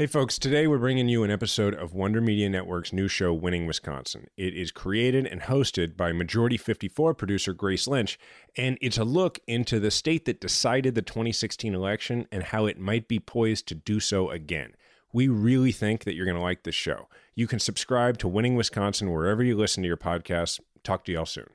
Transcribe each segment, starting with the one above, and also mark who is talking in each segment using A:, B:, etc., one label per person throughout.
A: Hey, folks, today we're bringing you an episode of Wonder Media Network's new show, Winning Wisconsin. It is created and hosted by Majority 54 producer Grace Lynch, and it's a look into the state that decided the 2016 election and how it might be poised to do so again. We really think that you're going to like this show. You can subscribe to Winning Wisconsin wherever you listen to your podcasts. Talk to y'all soon.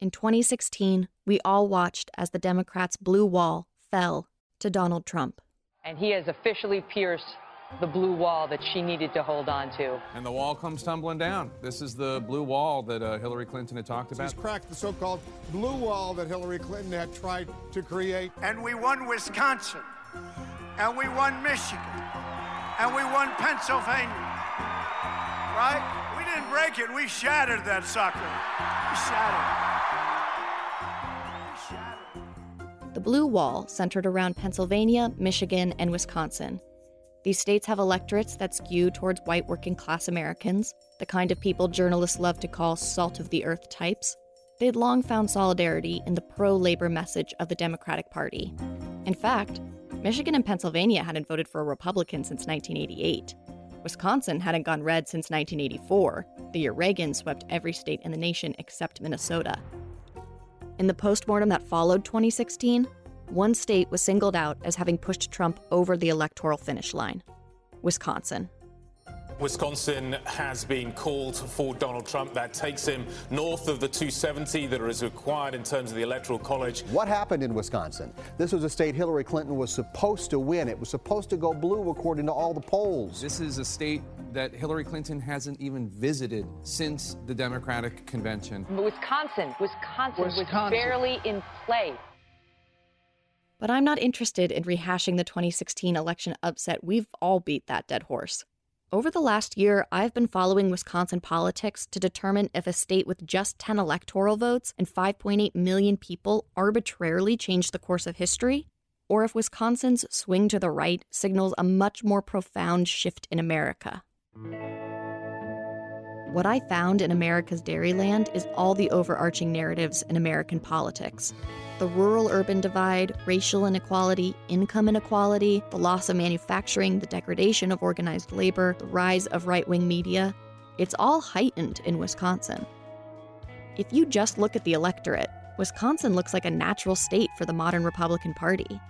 B: In 2016, we all watched as the Democrats' blue wall fell to Donald Trump.
C: And he has officially pierced the blue wall that she needed to hold on to.
D: And the wall comes tumbling down. This is the blue wall that uh, Hillary Clinton had talked about.
E: He's cracked the so-called blue wall that Hillary Clinton had tried to create.
F: And we won Wisconsin. And we won Michigan. And we won Pennsylvania. Right? We didn't break it. We shattered that sucker. We shattered. We shattered.
B: The blue wall centered around Pennsylvania, Michigan, and Wisconsin. These states have electorates that skew towards white working class Americans, the kind of people journalists love to call salt of the earth types. They'd long found solidarity in the pro labor message of the Democratic Party. In fact, Michigan and Pennsylvania hadn't voted for a Republican since 1988. Wisconsin hadn't gone red since 1984, the year Reagan swept every state in the nation except Minnesota. In the postmortem that followed 2016, one state was singled out as having pushed Trump over the electoral finish line Wisconsin.
G: Wisconsin has been called for Donald Trump. That takes him north of the 270 that is required in terms of the Electoral College.
H: What happened in Wisconsin? This was a state Hillary Clinton was supposed to win. It was supposed to go blue according to all the polls.
D: This is a state that Hillary Clinton hasn't even visited since the Democratic convention.
C: Wisconsin, Wisconsin, Wisconsin. was barely in play.
B: But I'm not interested in rehashing the 2016 election upset. We've all beat that dead horse. Over the last year, I've been following Wisconsin politics to determine if a state with just 10 electoral votes and 5.8 million people arbitrarily changed the course of history, or if Wisconsin's swing to the right signals a much more profound shift in America. What I found in America's Dairyland is all the overarching narratives in American politics the rural urban divide, racial inequality, income inequality, the loss of manufacturing, the degradation of organized labor, the rise of right wing media. It's all heightened in Wisconsin. If you just look at the electorate, Wisconsin looks like a natural state for the modern Republican Party.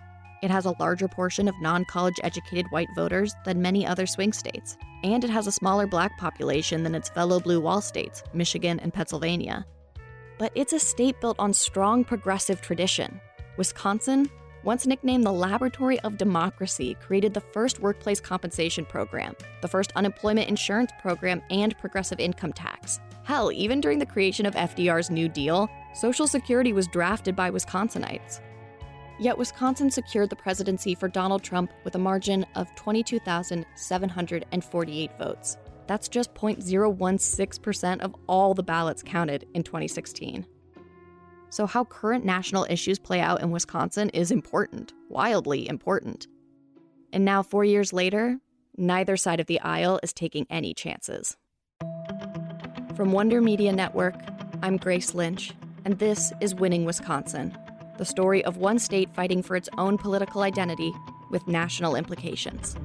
B: It has a larger portion of non college educated white voters than many other swing states, and it has a smaller black population than its fellow blue wall states, Michigan and Pennsylvania but it's a state built on strong progressive tradition. Wisconsin, once nicknamed the Laboratory of Democracy, created the first workplace compensation program, the first unemployment insurance program, and progressive income tax. Hell, even during the creation of FDR's New Deal, Social Security was drafted by Wisconsinites. Yet Wisconsin secured the presidency for Donald Trump with a margin of 22,748 votes. That's just 0.016% of all the ballots counted in 2016. So, how current national issues play out in Wisconsin is important, wildly important. And now, four years later, neither side of the aisle is taking any chances. From Wonder Media Network, I'm Grace Lynch, and this is Winning Wisconsin, the story of one state fighting for its own political identity with national implications.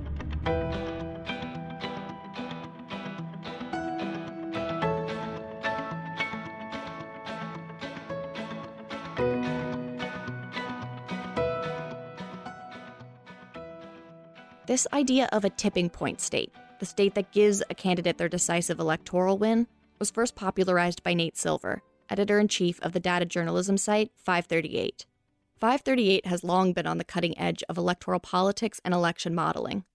B: This idea of a tipping point state, the state that gives a candidate their decisive electoral win, was first popularized by Nate Silver, editor in chief of the data journalism site 538. 538 has long been on the cutting edge of electoral politics and election modeling.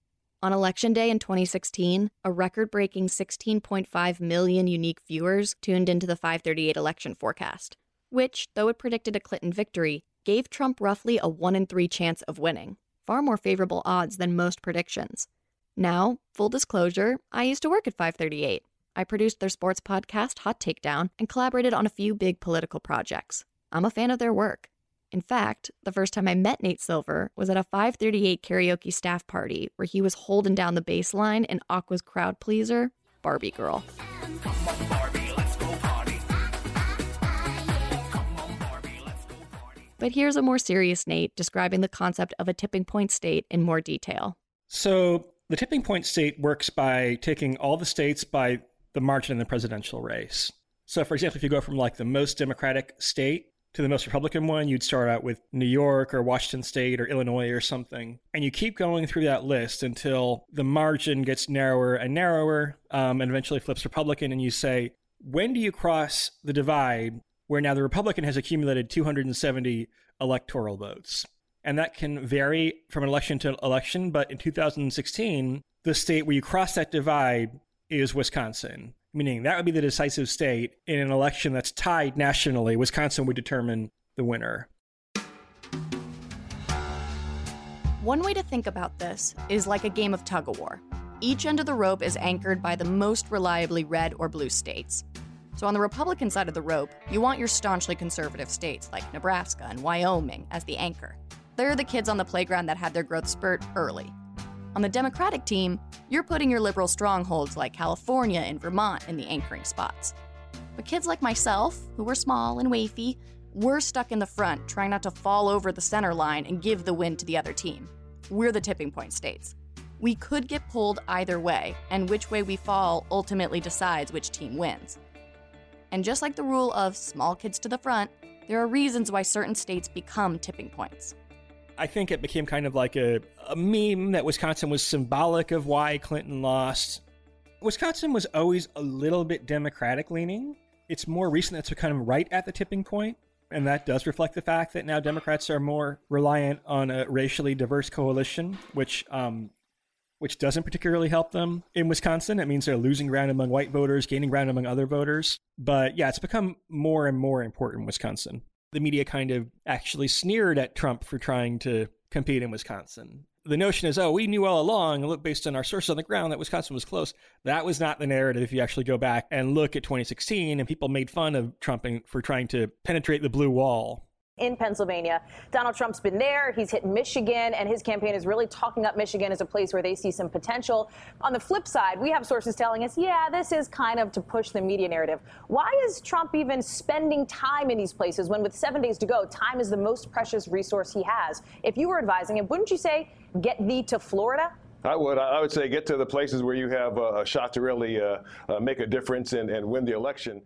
B: On Election Day in 2016, a record breaking 16.5 million unique viewers tuned into the 538 election forecast, which, though it predicted a Clinton victory, gave Trump roughly a 1 in 3 chance of winning, far more favorable odds than most predictions. Now, full disclosure, I used to work at 538. I produced their sports podcast, Hot Takedown, and collaborated on a few big political projects. I'm a fan of their work. In fact, the first time I met Nate Silver was at a 538 karaoke staff party where he was holding down the bass line in Aqua's crowd pleaser, Barbie Girl. But here's a more serious Nate describing the concept of a tipping point state in more detail.
I: So, the tipping point state works by taking all the states by the margin in the presidential race. So, for example, if you go from like the most Democratic state to the most Republican one, you'd start out with New York or Washington State or Illinois or something. And you keep going through that list until the margin gets narrower and narrower um, and eventually flips Republican. And you say, when do you cross the divide where now the Republican has accumulated 270 electoral votes? And that can vary from election to election. But in 2016, the state where you cross that divide is Wisconsin meaning that would be the decisive state in an election that's tied nationally. Wisconsin would determine the winner.
B: One way to think about this is like a game of tug of war. Each end of the rope is anchored by the most reliably red or blue states. So, on the Republican side of the rope, you want your staunchly conservative states like Nebraska and Wyoming as the anchor. They're the kids on the playground that had their growth spurt early, on the Democratic team, you're putting your liberal strongholds like California and Vermont in the anchoring spots. But kids like myself, who were small and wafy, we're stuck in the front, trying not to fall over the center line and give the win to the other team. We're the tipping point states. We could get pulled either way, and which way we fall ultimately decides which team wins. And just like the rule of small kids to the front, there are reasons why certain states become tipping points.
I: I think it became kind of like a, a meme that Wisconsin was symbolic of why Clinton lost. Wisconsin was always a little bit Democratic leaning. It's more recent that's kind of right at the tipping point, and that does reflect the fact that now Democrats are more reliant on a racially diverse coalition, which um, which doesn't particularly help them in Wisconsin. It means they're losing ground among white voters, gaining ground among other voters. But yeah, it's become more and more important in Wisconsin the media kind of actually sneered at Trump for trying to compete in Wisconsin. The notion is, oh, we knew all along, look, based on our sources on the ground, that Wisconsin was close. That was not the narrative if you actually go back and look at 2016, and people made fun of Trump for trying to penetrate the blue wall
J: in Pennsylvania. Donald Trump's been there. He's hit Michigan, and his campaign is really talking up Michigan as a place where they see some potential. On the flip side, we have sources telling us, yeah, this is kind of to push the media narrative. Why is Trump even spending time in these places when, with seven days to go, time is the most precious resource he has? If you were advising him, wouldn't you say, get thee to Florida?
K: I would. I would say get to the places where you have a shot to really uh, uh, make a difference and, and win the election.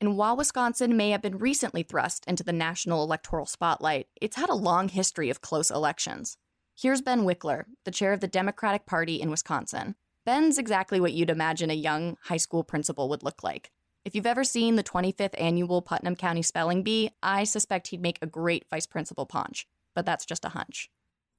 B: And while Wisconsin may have been recently thrust into the national electoral spotlight, it's had a long history of close elections. Here's Ben Wickler, the chair of the Democratic Party in Wisconsin. Ben's exactly what you'd imagine a young high school principal would look like. If you've ever seen the 25th annual Putnam County Spelling Bee, I suspect he'd make a great vice principal Panch, but that's just a hunch.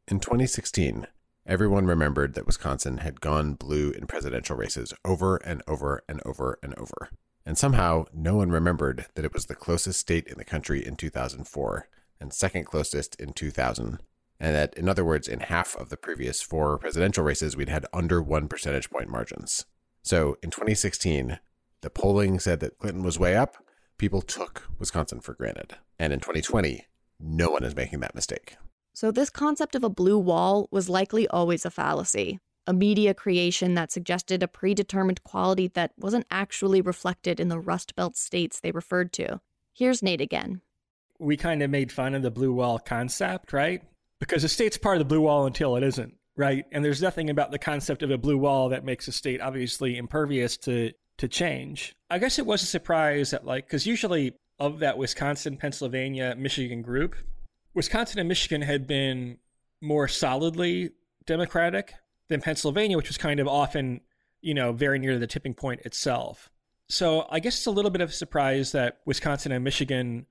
L: In 2016, everyone remembered that Wisconsin had gone blue in presidential races over and over and over and over. And somehow, no one remembered that it was the closest state in the country in 2004 and second closest in 2000. And that, in other words, in half of the previous four presidential races, we'd had under one percentage point margins. So in 2016, the polling said that Clinton was way up. People took Wisconsin for granted. And in 2020, no one is making that mistake.
B: So, this concept of a blue wall was likely always a fallacy a media creation that suggested a predetermined quality that wasn't actually reflected in the Rust Belt states they referred to. Here's Nate again.
I: We kind of made fun of the blue wall concept, right? Because a state's part of the blue wall until it isn't, right? And there's nothing about the concept of a blue wall that makes a state obviously impervious to to change. I guess it was a surprise that like cuz usually of that Wisconsin, Pennsylvania, Michigan group, Wisconsin and Michigan had been more solidly democratic than Pennsylvania, which was kind of often, you know, very near the tipping point itself. So I guess it's a little bit of a surprise that Wisconsin and Michigan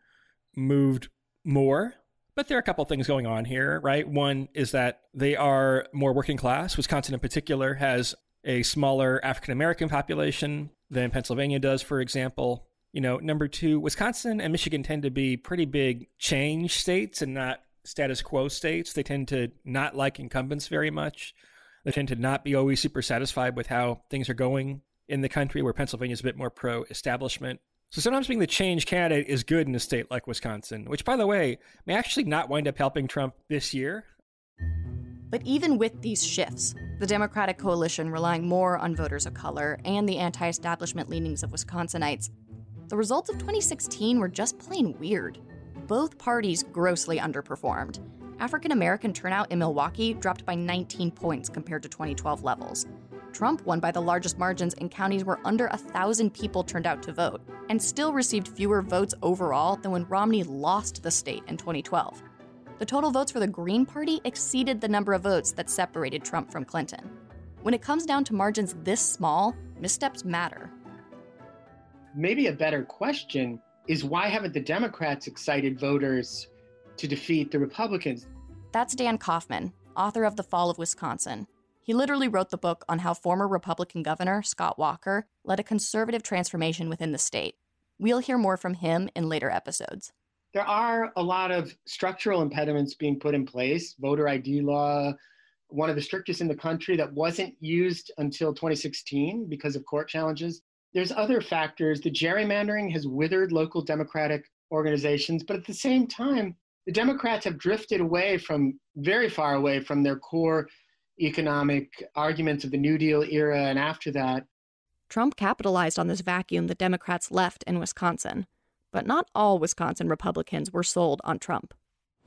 I: moved more, but there are a couple things going on here, right? One is that they are more working class. Wisconsin, in particular, has a smaller African American population than Pennsylvania does, for example. You know, number two, Wisconsin and Michigan tend to be pretty big change states and not status quo states. They tend to not like incumbents very much. They tend to not be always super satisfied with how things are going in the country, where Pennsylvania is a bit more pro establishment. So sometimes being the change candidate is good in a state like Wisconsin, which, by the way, may actually not wind up helping Trump this year.
B: But even with these shifts, the Democratic coalition relying more on voters of color and the anti establishment leanings of Wisconsinites, the results of 2016 were just plain weird. Both parties grossly underperformed. African American turnout in Milwaukee dropped by 19 points compared to 2012 levels. Trump won by the largest margins in counties where under a thousand people turned out to vote, and still received fewer votes overall than when Romney lost the state in 2012. The total votes for the Green Party exceeded the number of votes that separated Trump from Clinton. When it comes down to margins this small, missteps matter.
M: Maybe a better question is why haven't the Democrats excited voters to defeat the Republicans?
B: That's Dan Kaufman, author of The Fall of Wisconsin, he literally wrote the book on how former Republican Governor Scott Walker led a conservative transformation within the state. We'll hear more from him in later episodes.
M: There are a lot of structural impediments being put in place voter ID law, one of the strictest in the country that wasn't used until 2016 because of court challenges. There's other factors. The gerrymandering has withered local Democratic organizations, but at the same time, the Democrats have drifted away from very far away from their core economic arguments of the New Deal era and after that.
B: Trump capitalized on this vacuum the Democrats left in Wisconsin. But not all Wisconsin Republicans were sold on Trump.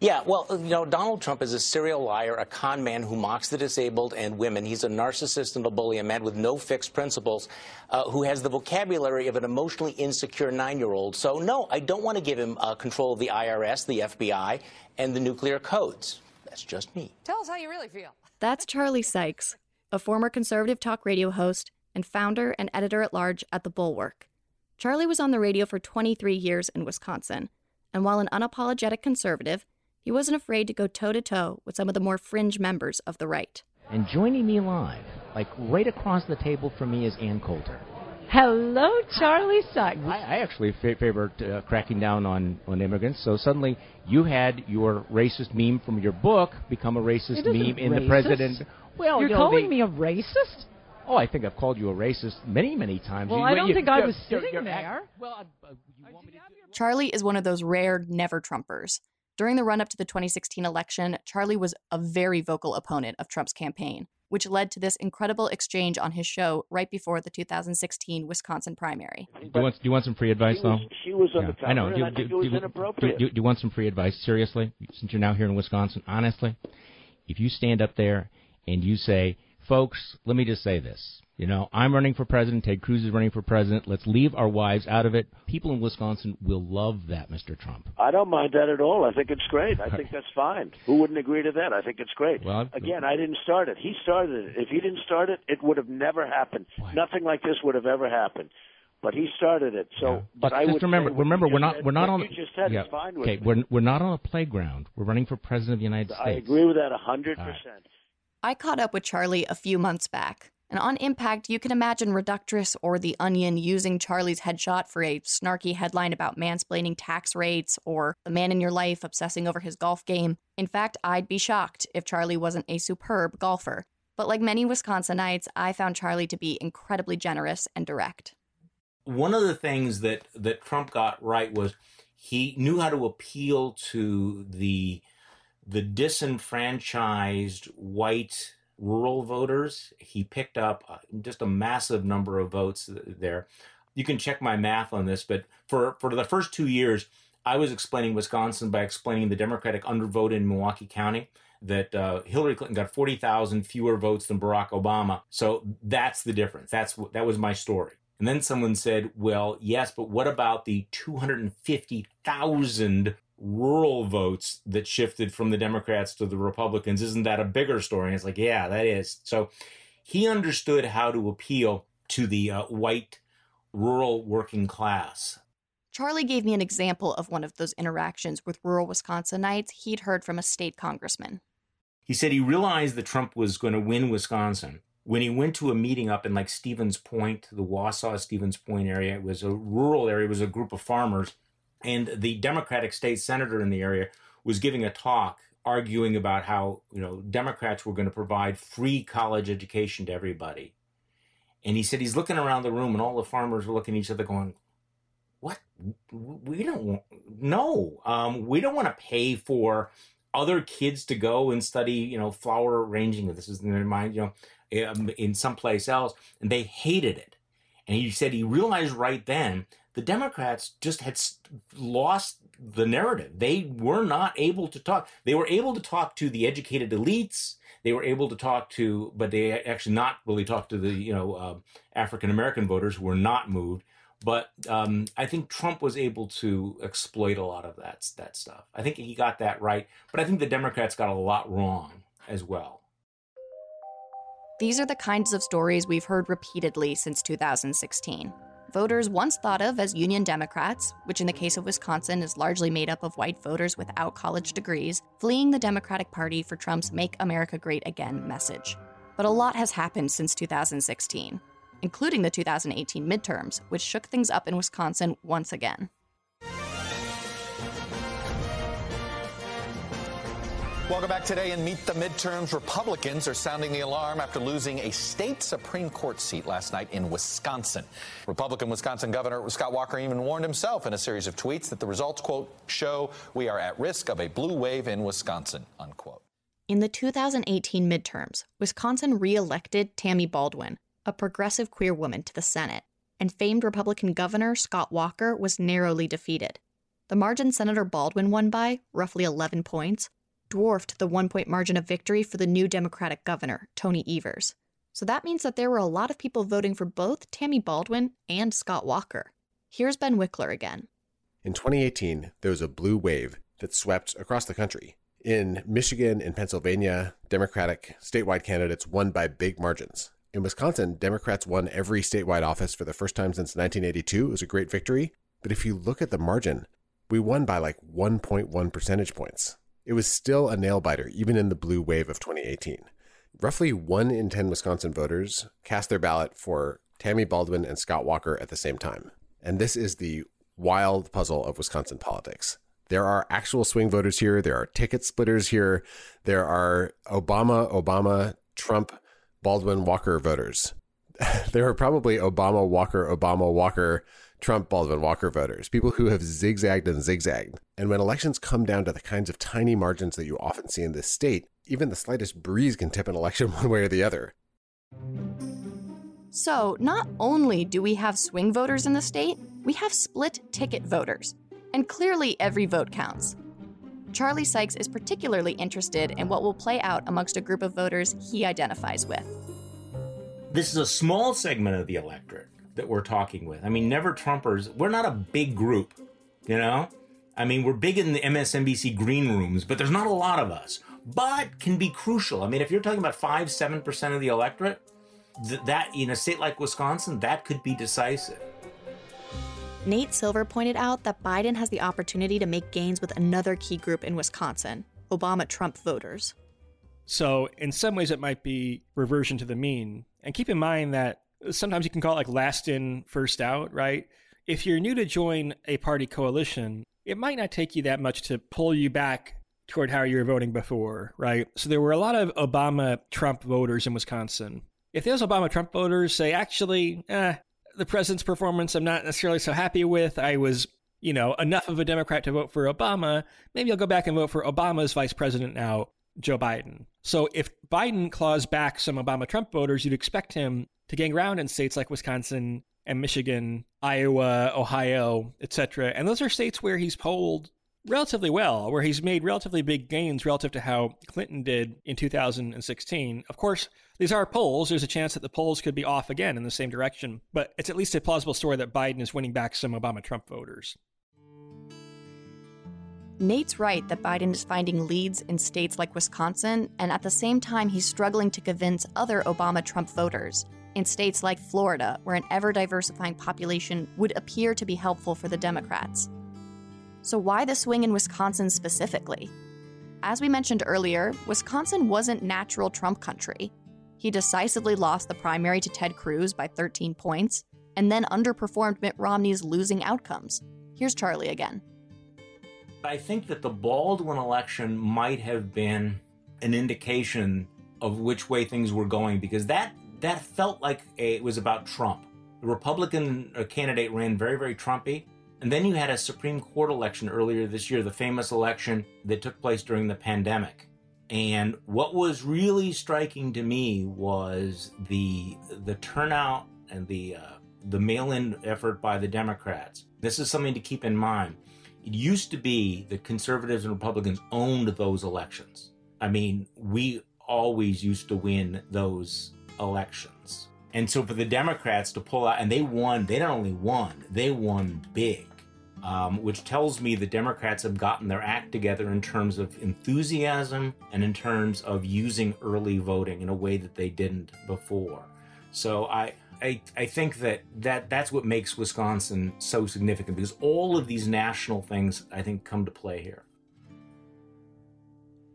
N: Yeah, well, you know, Donald Trump is a serial liar, a con man who mocks the disabled and women. He's a narcissist and a bully, a man with no fixed principles, uh, who has the vocabulary of an emotionally insecure nine year old. So, no, I don't want to give him uh, control of the IRS, the FBI, and the nuclear codes. That's just me.
O: Tell us how you really feel.
B: That's Charlie Sykes, a former conservative talk radio host and founder and editor at large at The Bulwark. Charlie was on the radio for 23 years in Wisconsin, and while an unapologetic conservative, he wasn't afraid to go toe to toe with some of the more fringe members of the right.
P: And joining me live, like right across the table from me, is Ann Coulter.
Q: Hello, Charlie Sykes.
P: I, I actually fa- favored uh, cracking down on, on immigrants. So suddenly you had your racist meme from your book become a racist meme in
Q: racist.
P: the president.
Q: Well,
P: you're
Q: you know, calling me a racist.
P: Oh, I think I've called you a racist many, many times.
Q: Well,
P: you,
Q: I don't
P: you,
Q: think
P: you,
Q: I was sitting there.
P: well,
Q: uh,
B: Charlie is one of those rare never Trumpers. During the run up to the 2016 election, Charlie was a very vocal opponent of Trump's campaign which led to this incredible exchange on his show right before the 2016 Wisconsin primary.
P: Do you want, do you want some free advice,
R: she
P: though?
R: Was, she was on
P: yeah,
R: the cover,
P: I know.
R: and
P: do,
R: I
P: do,
R: think
P: do,
R: it was
P: do,
R: inappropriate.
P: Do, do, you want some free advice? Seriously? Since you're now here in Wisconsin, honestly? If you stand up there and you say, folks, let me just say this. You know, I'm running for president. Ted Cruz is running for president. Let's leave our wives out of it. People in Wisconsin will love that, Mr. Trump.
R: I don't mind that at all. I think it's great. I think that's fine. Who wouldn't agree to that? I think it's great.
P: Well,
R: Again, I didn't start it. He started it. If he didn't start it, it would have never happened. Nothing like this would have ever happened. But he started it. So,
P: Yeah.
R: but
P: Just-
R: I
P: just
R: would
P: remember, remember, we're not,
R: said-
P: we're not on.
R: You just said
P: yeah,
R: is fine
P: okay,
R: me.
P: we're we're not on a playground. We're running for president of the United States.
R: I agree with that a hundred
P: All right.
R: percent.
B: I caught up with Charlie a few months back, and on Impact, you can imagine Reductress or The Onion using Charlie's headshot for a snarky headline about mansplaining tax rates or the man in your life obsessing over his golf game. In fact, I'd be shocked if Charlie wasn't a superb golfer. But like many Wisconsinites, I found Charlie to be incredibly generous and direct.
N: one of the things that that Trump got right was he knew how to appeal to the the disenfranchised white rural voters. He picked up uh, just a massive number of votes there. You can check my math on this, but for for the first 2 years I was explaining Wisconsin by explaining the Democratic undervote in Milwaukee County that uh, Hillary Clinton got 40,000 fewer votes than Barack Obama. So that's the difference. That's that was my story. And then someone said, well, yes, but what about the 250,000 rural votes that shifted from the Democrats to the Republicans? Isn't that a bigger story? And it's like, yeah, that is. So he understood how to appeal to the uh, white rural working class.
B: Charlie gave me an example of one of those interactions with rural Wisconsinites he'd heard from a state congressman.
N: He said he realized that Trump was going to win Wisconsin when he went to a meeting up in like Stevens Point, the Wausau Stevens Point area. It was a rural area, it was a group of farmers. And the Democratic state senator in the area was giving a talk arguing about how, you know, Democrats were going to provide free college education to everybody. And he said he's looking around the room and all the farmers were looking at each other going, what? We don't want, no, um, we don't want to pay for other kids to go and study, you know, flower arranging. This is in their mind, you know, um, in someplace else. And they hated it. And he said he realized right then the Democrats just had lost the narrative. They were not able to talk. They were able to talk to the educated elites. They were able to talk to, but they actually not really talk to the you know uh, African American voters who were not moved. But um, I think Trump was able to exploit a lot of that that stuff. I think he got that right, but I think the Democrats got a lot wrong as well.
B: These are the kinds of stories we've heard repeatedly since 2016. Voters once thought of as Union Democrats, which in the case of Wisconsin is largely made up of white voters without college degrees, fleeing the Democratic Party for Trump's Make America Great Again message. But a lot has happened since 2016, including the 2018 midterms, which shook things up in Wisconsin once again.
O: Welcome back today and Meet the Midterms. Republicans are sounding the alarm after losing a state Supreme Court seat last night in Wisconsin. Republican Wisconsin Governor Scott Walker even warned himself in a series of tweets that the results, quote, show we are at risk of a blue wave in Wisconsin, unquote.
B: In the 2018 midterms, Wisconsin reelected Tammy Baldwin, a progressive queer woman, to the Senate, and famed Republican Governor Scott Walker was narrowly defeated. The margin Senator Baldwin won by, roughly 11 points, dwarfed the one point margin of victory for the new Democratic governor, Tony Evers. So that means that there were a lot of people voting for both Tammy Baldwin and Scott Walker. Here's Ben Wickler again.
L: In 2018, there was a blue wave that swept across the country. In Michigan and Pennsylvania, Democratic statewide candidates won by big margins. In Wisconsin, Democrats won every statewide office for the first time since 1982. It was a great victory. But if you look at the margin, we won by like 1.1 percentage points. It was still a nail biter, even in the blue wave of 2018. Roughly one in 10 Wisconsin voters cast their ballot for Tammy Baldwin and Scott Walker at the same time. And this is the wild puzzle of Wisconsin politics. There are actual swing voters here. There are ticket splitters here. There are Obama, Obama, Trump, Baldwin, Walker voters. there are probably Obama, Walker, Obama, Walker Trump, Baldwin, Walker voters, people who have zigzagged and zigzagged. And when elections come down to the kinds of tiny margins that you often see in this state, even the slightest breeze can tip an election one way or the other.
B: So, not only do we have swing voters in the state, we have split ticket voters. And clearly, every vote counts. Charlie Sykes is particularly interested in what will play out amongst a group of voters he identifies with.
N: This is a small segment of the electorate that we're talking with. I mean, never Trumpers, we're not a big group, you know? I mean, we're big in the MSNBC green rooms, but there's not a lot of us. But can be crucial. I mean, if you're talking about 5 7% of the electorate, th- that in a state like Wisconsin, that could be decisive.
B: Nate Silver pointed out that Biden has the opportunity to make gains with another key group in Wisconsin Obama Trump voters.
I: So, in some ways, it might be reversion to the mean. And keep in mind that sometimes you can call it like last in, first out, right? If you're new to join a party coalition, it might not take you that much to pull you back toward how you were voting before, right? So there were a lot of Obama Trump voters in Wisconsin. If those Obama Trump voters say, actually, eh, the president's performance I'm not necessarily so happy with, I was, you know, enough of a Democrat to vote for Obama, maybe I'll go back and vote for Obama's vice president now, Joe Biden. So if Biden claws back some Obama Trump voters, you'd expect him to gain ground in states like Wisconsin and Michigan, Iowa, Ohio, etc. And those are states where he's polled relatively well, where he's made relatively big gains relative to how Clinton did in 2016. Of course, these are polls. There's a chance that the polls could be off again in the same direction, but it's at least a plausible story that Biden is winning back some Obama Trump voters.
B: Nate's right that Biden is finding leads in states like Wisconsin, and at the same time, he's struggling to convince other Obama Trump voters in states like Florida, where an ever diversifying population would appear to be helpful for the Democrats. So, why the swing in Wisconsin specifically? As we mentioned earlier, Wisconsin wasn't natural Trump country. He decisively lost the primary to Ted Cruz by 13 points, and then underperformed Mitt Romney's losing outcomes. Here's Charlie again.
N: I think that the Baldwin election might have been an indication of which way things were going because that that felt like a, it was about Trump. The Republican uh, candidate ran very very Trumpy, and then you had a Supreme Court election earlier this year, the famous election that took place during the pandemic. And what was really striking to me was the the turnout and the uh, the mail-in effort by the Democrats. This is something to keep in mind. It used to be that conservatives and Republicans owned those elections. I mean, we always used to win those elections. And so for the Democrats to pull out, and they won, they not only won, they won big um, which tells me the Democrats have gotten their act together in terms of enthusiasm and in terms of using early voting in a way that they didn't before. So I, I, I think that, that that's what makes Wisconsin so significant because all of these national things I think come to play here.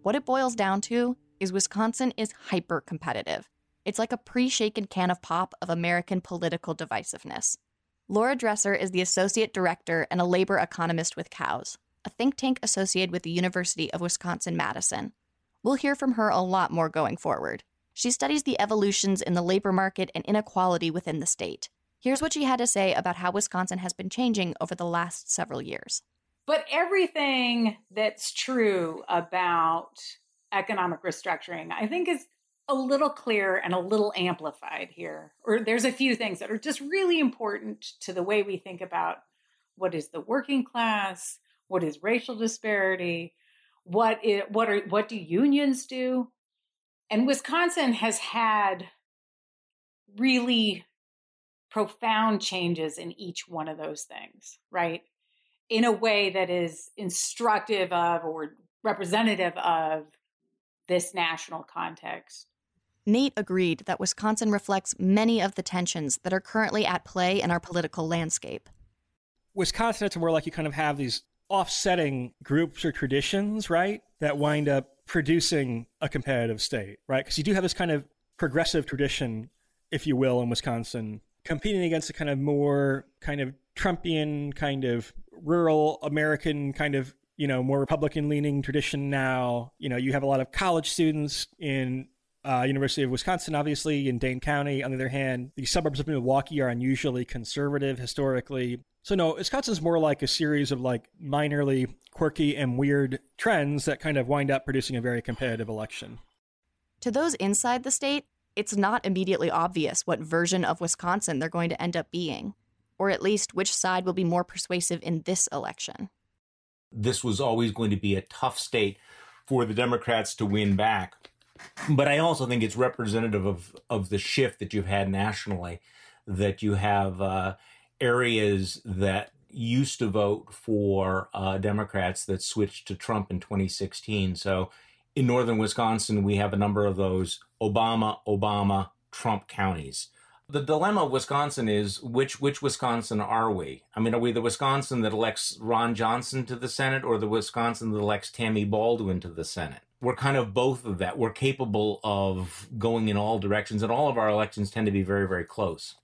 B: What it boils down to is Wisconsin is hyper competitive. It's like a pre shaken can of pop of American political divisiveness. Laura Dresser is the Associate Director and a labor economist with COWS, a think tank associated with the University of Wisconsin Madison. We'll hear from her a lot more going forward. She studies the evolutions in the labor market and inequality within the state. Here's what she had to say about how Wisconsin has been changing over the last several years.
S: But everything that's true about economic restructuring, I think, is a little clearer and a little amplified here. Or there's a few things that are just really important to the way we think about what is the working class, what is racial disparity, what is, what are what do unions do? And Wisconsin has had really profound changes in each one of those things, right? In a way that is instructive of or representative of this national context.
B: Nate agreed that Wisconsin reflects many of the tensions that are currently at play in our political landscape.
I: Wisconsin, it's more like you kind of have these offsetting groups or traditions, right, that wind up producing a competitive state, right? Because you do have this kind of progressive tradition, if you will, in Wisconsin, competing against a kind of more kind of Trumpian, kind of rural American, kind of, you know, more Republican leaning tradition now. You know, you have a lot of college students in uh, University of Wisconsin, obviously, in Dane County. On the other hand, the suburbs of Milwaukee are unusually conservative historically. So no, Wisconsin's more like a series of like minorly quirky and weird trends that kind of wind up producing a very competitive election.
B: To those inside the state, it's not immediately obvious what version of Wisconsin they're going to end up being, or at least which side will be more persuasive in this election.
N: This was always going to be a tough state for the Democrats to win back but I also think it's representative of of the shift that you've had nationally, that you have uh, areas that used to vote for uh, Democrats that switched to Trump in 2016. So in northern Wisconsin, we have a number of those Obama, Obama, Trump counties. The dilemma of Wisconsin is which which Wisconsin are we? I mean, are we the Wisconsin that elects Ron Johnson to the Senate or the Wisconsin that elects Tammy Baldwin to the Senate? we're kind of both of that. We're capable of going in all directions, and all of our elections tend to be very, very close.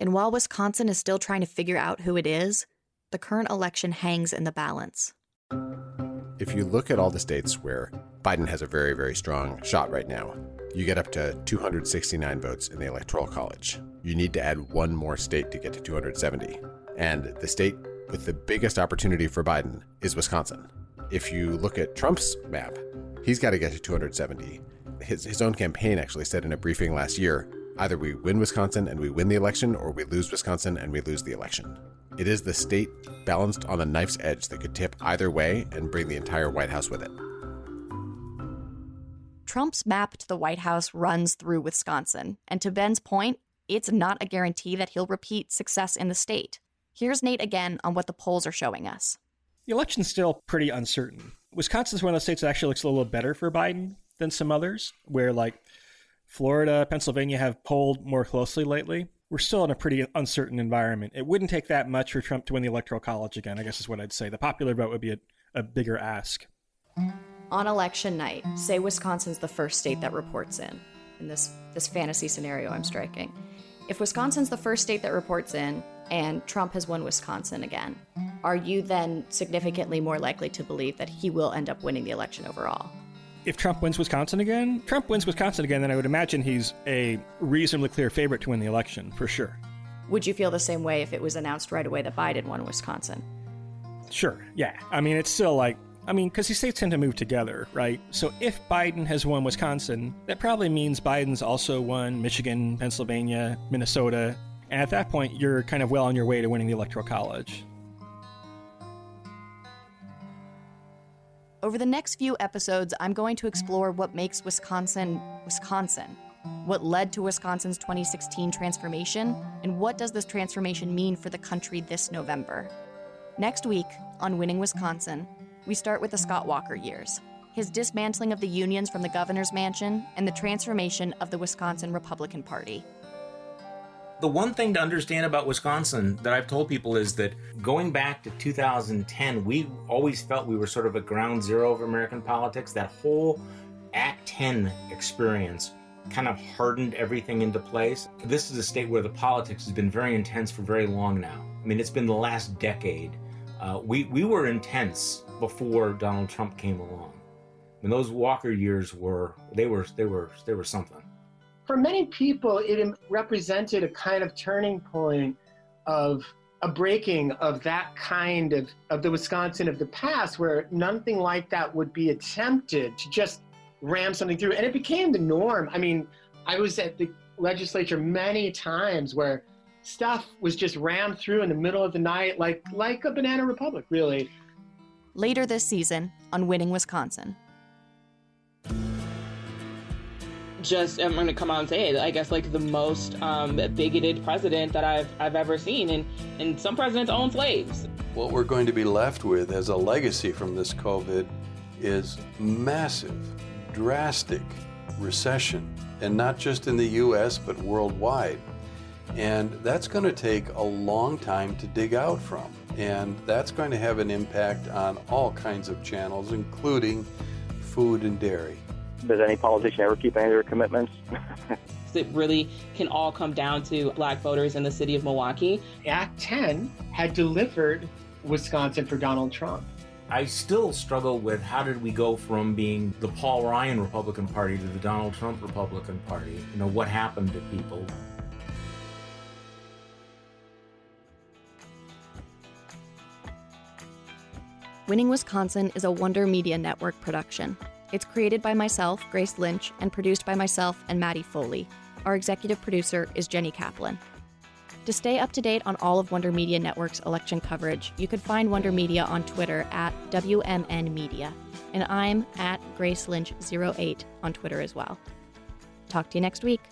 B: And while Wisconsin is still trying to figure out who it is, the current election hangs in the balance.
L: If you look at all the states where Biden has a very, very strong shot right now, you get up to 269 votes in the Electoral College. You need to add one more state to get to 270. And the state with the biggest opportunity for Biden is Wisconsin. If you look at Trump's map, He's got to get to 270. His, his own campaign actually said in a briefing last year either we win Wisconsin and we win the election, or we lose Wisconsin and we lose the election. It is the state balanced on a knife's edge that could tip either way and bring the entire White House with it.
B: Trump's map to the White House runs through Wisconsin, and to Ben's point, it's not a guarantee that he'll repeat success in the state. Here's Nate again on what the polls are showing us.
I: The election's still pretty uncertain. Wisconsin's one of the states that actually looks a little better for Biden than some others, where like Florida, Pennsylvania have polled more closely lately. We're still in a pretty uncertain environment. It wouldn't take that much for Trump to win the Electoral College again, I guess is what I'd say. The popular vote would be a, a bigger ask.
B: On election night, say Wisconsin's the first state that reports in, in this, this fantasy scenario I'm striking. If Wisconsin's the first state that reports in and Trump has won Wisconsin again, are you then significantly more likely to believe that he will end up winning the election overall?
I: If Trump wins Wisconsin again, Trump wins Wisconsin again, then I would imagine he's a reasonably clear favorite to win the election, for sure.
B: Would you feel the same way if it was announced right away that Biden won Wisconsin?
I: Sure, yeah. I mean, it's still like, I mean, because these states tend to move together, right? So if Biden has won Wisconsin, that probably means Biden's also won Michigan, Pennsylvania, Minnesota. And at that point, you're kind of well on your way to winning the Electoral College.
B: Over the next few episodes, I'm going to explore what makes Wisconsin Wisconsin, what led to Wisconsin's 2016 transformation, and what does this transformation mean for the country this November. Next week on Winning Wisconsin, we start with the Scott Walker years, his dismantling of the unions from the governor's mansion, and the transformation of the Wisconsin Republican Party.
N: The one thing to understand about Wisconsin that I've told people is that going back to 2010, we always felt we were sort of a ground zero of American politics. That whole Act 10 experience kind of hardened everything into place. This is a state where the politics has been very intense for very long now. I mean, it's been the last decade. Uh, we, we were intense before Donald Trump came along. I mean, those Walker years were they were they were they were something
M: for many people, it represented a kind of turning point of a breaking of that kind of, of the Wisconsin of the past, where nothing like that would be attempted to just ram something through. And it became the norm. I mean, I was at the legislature many times where stuff was just rammed through in the middle of the night, like, like a banana republic, really.
B: Later this season on Winning Wisconsin.
T: Just I'm going to come out and say it. I guess like the most um, bigoted president that I've I've ever seen, and and some presidents own slaves.
U: What we're going to be left with as a legacy from this COVID is massive, drastic recession, and not just in the U.S. but worldwide. And that's going to take a long time to dig out from. And that's going to have an impact on all kinds of channels, including food and dairy.
V: Does any politician ever keep any of their commitments?
T: it really can all come down to black voters in the city of Milwaukee.
M: Act 10 had delivered Wisconsin for Donald Trump.
N: I still struggle with how did we go from being the Paul Ryan Republican Party to the Donald Trump Republican Party? You know, what happened to people?
B: Winning Wisconsin is a Wonder Media Network production. It's created by myself, Grace Lynch, and produced by myself and Maddy Foley. Our executive producer is Jenny Kaplan. To stay up to date on all of Wonder Media Network's election coverage, you could find Wonder Media on Twitter at WMN Media. And I'm at Grace Lynch08 on Twitter as well. Talk to you next week.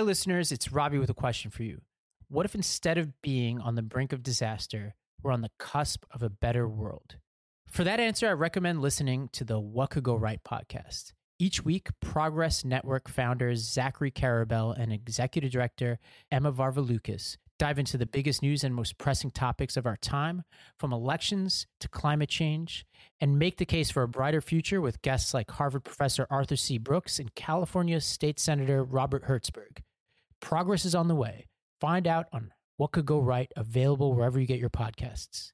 W: Hi, listeners. It's Robbie with a question for you. What if instead of being on the brink of disaster, we're on the cusp of a better world? For that answer, I recommend listening to the What Could Go Right podcast. Each week, Progress Network founders Zachary Karabell and executive director Emma Varvaloucas dive into the biggest news and most pressing topics of our time, from elections to climate change, and make the case for a brighter future with guests like Harvard professor Arthur C. Brooks and California State Senator Robert Hertzberg. Progress is on the way. Find out on what could go right, available wherever you get your podcasts.